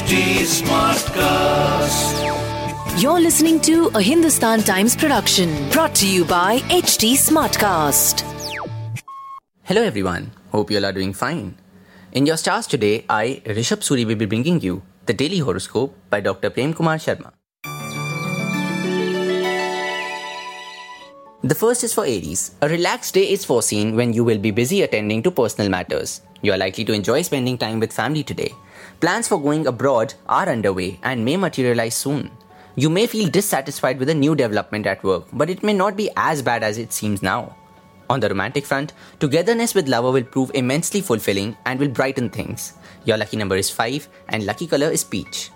HT Smartcast. You're listening to a Hindustan Times production brought to you by HT Smartcast. Hello everyone, hope you all are doing fine. In your stars today, I, Rishabh Suri, will be bringing you the daily horoscope by Dr. Prem Kumar Sharma. The first is for Aries. A relaxed day is foreseen when you will be busy attending to personal matters. You are likely to enjoy spending time with family today. Plans for going abroad are underway and may materialize soon. You may feel dissatisfied with a new development at work, but it may not be as bad as it seems now. On the romantic front, togetherness with lover will prove immensely fulfilling and will brighten things. Your lucky number is 5 and lucky color is peach.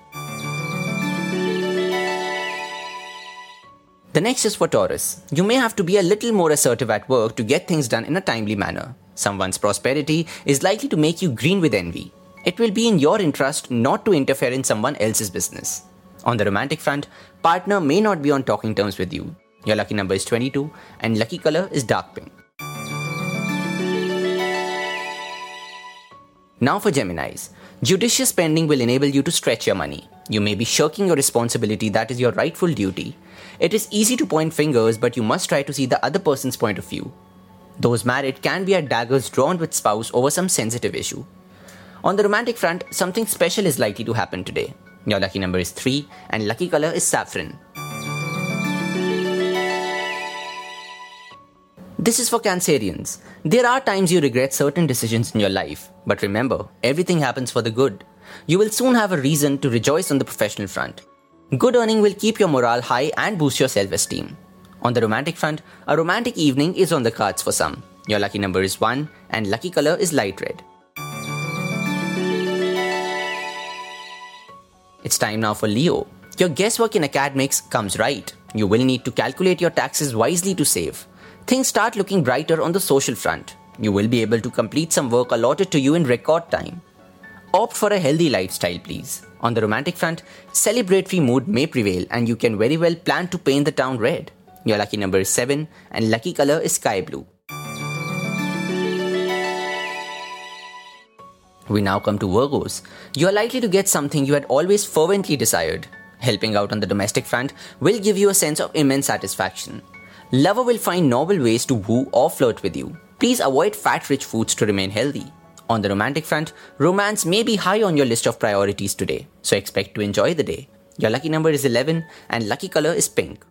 The next is for Taurus. You may have to be a little more assertive at work to get things done in a timely manner. Someone's prosperity is likely to make you green with envy. It will be in your interest not to interfere in someone else's business. On the romantic front, partner may not be on talking terms with you. Your lucky number is 22 and lucky color is dark pink. Now for Geminis. Judicious spending will enable you to stretch your money. You may be shirking your responsibility that is your rightful duty. It is easy to point fingers, but you must try to see the other person's point of view. Those married can be at daggers drawn with spouse over some sensitive issue. On the romantic front, something special is likely to happen today. Your lucky number is 3 and lucky color is saffron. This is for Cancerians. There are times you regret certain decisions in your life, but remember, everything happens for the good. You will soon have a reason to rejoice on the professional front. Good earning will keep your morale high and boost your self esteem. On the romantic front, a romantic evening is on the cards for some. Your lucky number is 1 and lucky color is light red. It's time now for Leo. Your guesswork in academics comes right. You will need to calculate your taxes wisely to save. Things start looking brighter on the social front. You will be able to complete some work allotted to you in record time. Opt for a healthy lifestyle, please. On the romantic front, celebratory mood may prevail and you can very well plan to paint the town red. Your lucky number is 7 and lucky color is sky blue. We now come to Virgos. You are likely to get something you had always fervently desired. Helping out on the domestic front will give you a sense of immense satisfaction. Lover will find novel ways to woo or flirt with you. Please avoid fat rich foods to remain healthy. On the romantic front, romance may be high on your list of priorities today, so expect to enjoy the day. Your lucky number is 11 and lucky color is pink.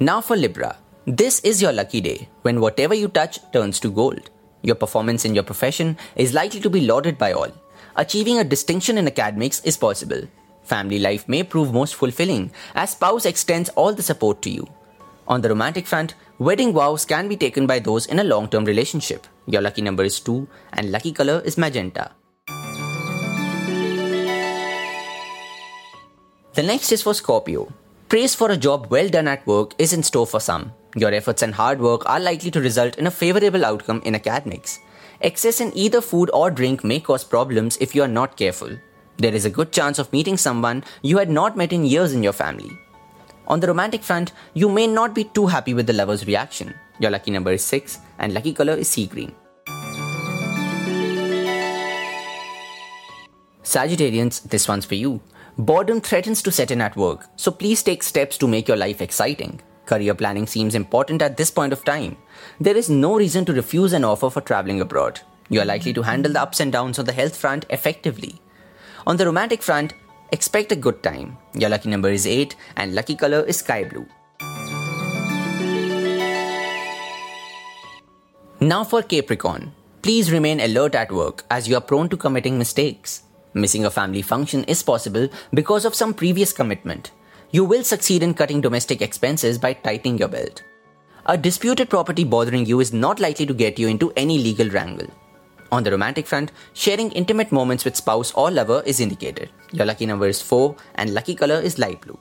Now for Libra. This is your lucky day when whatever you touch turns to gold. Your performance in your profession is likely to be lauded by all. Achieving a distinction in academics is possible. Family life may prove most fulfilling as spouse extends all the support to you. On the romantic front, wedding vows can be taken by those in a long term relationship. Your lucky number is 2 and lucky color is magenta. The next is for Scorpio. Praise for a job well done at work is in store for some. Your efforts and hard work are likely to result in a favorable outcome in academics. Excess in either food or drink may cause problems if you are not careful. There is a good chance of meeting someone you had not met in years in your family. On the romantic front, you may not be too happy with the lover's reaction. Your lucky number is 6 and lucky color is sea green. Sagittarians, this one's for you. Boredom threatens to set in at work, so please take steps to make your life exciting. Career planning seems important at this point of time. There is no reason to refuse an offer for traveling abroad. You are likely to handle the ups and downs on the health front effectively. On the romantic front, expect a good time. Your lucky number is 8 and lucky color is sky blue. Now for Capricorn. Please remain alert at work as you are prone to committing mistakes. Missing a family function is possible because of some previous commitment. You will succeed in cutting domestic expenses by tightening your belt. A disputed property bothering you is not likely to get you into any legal wrangle. On the romantic front, sharing intimate moments with spouse or lover is indicated. Your lucky number is 4 and lucky color is light blue.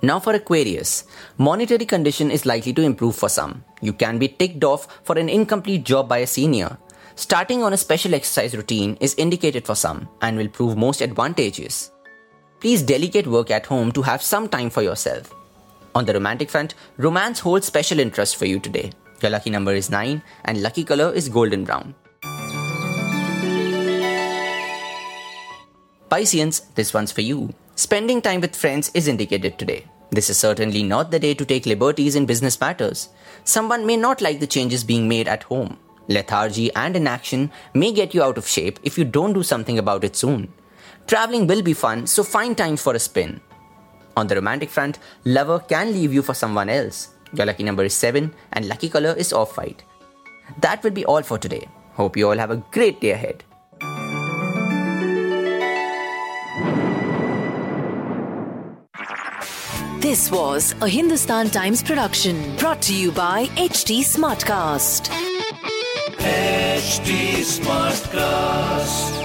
Now for Aquarius. Monetary condition is likely to improve for some. You can be ticked off for an incomplete job by a senior Starting on a special exercise routine is indicated for some and will prove most advantageous. Please delegate work at home to have some time for yourself. On the romantic front, romance holds special interest for you today. Your lucky number is 9 and lucky color is golden brown. Pisceans, this one's for you. Spending time with friends is indicated today. This is certainly not the day to take liberties in business matters. Someone may not like the changes being made at home. Lethargy and inaction may get you out of shape if you don't do something about it soon. Traveling will be fun, so find time for a spin. On the romantic front, lover can leave you for someone else. Your lucky number is 7 and lucky color is off white. That will be all for today. Hope you all have a great day ahead. This was a Hindustan Times production brought to you by HT Smartcast. HT Smartcast.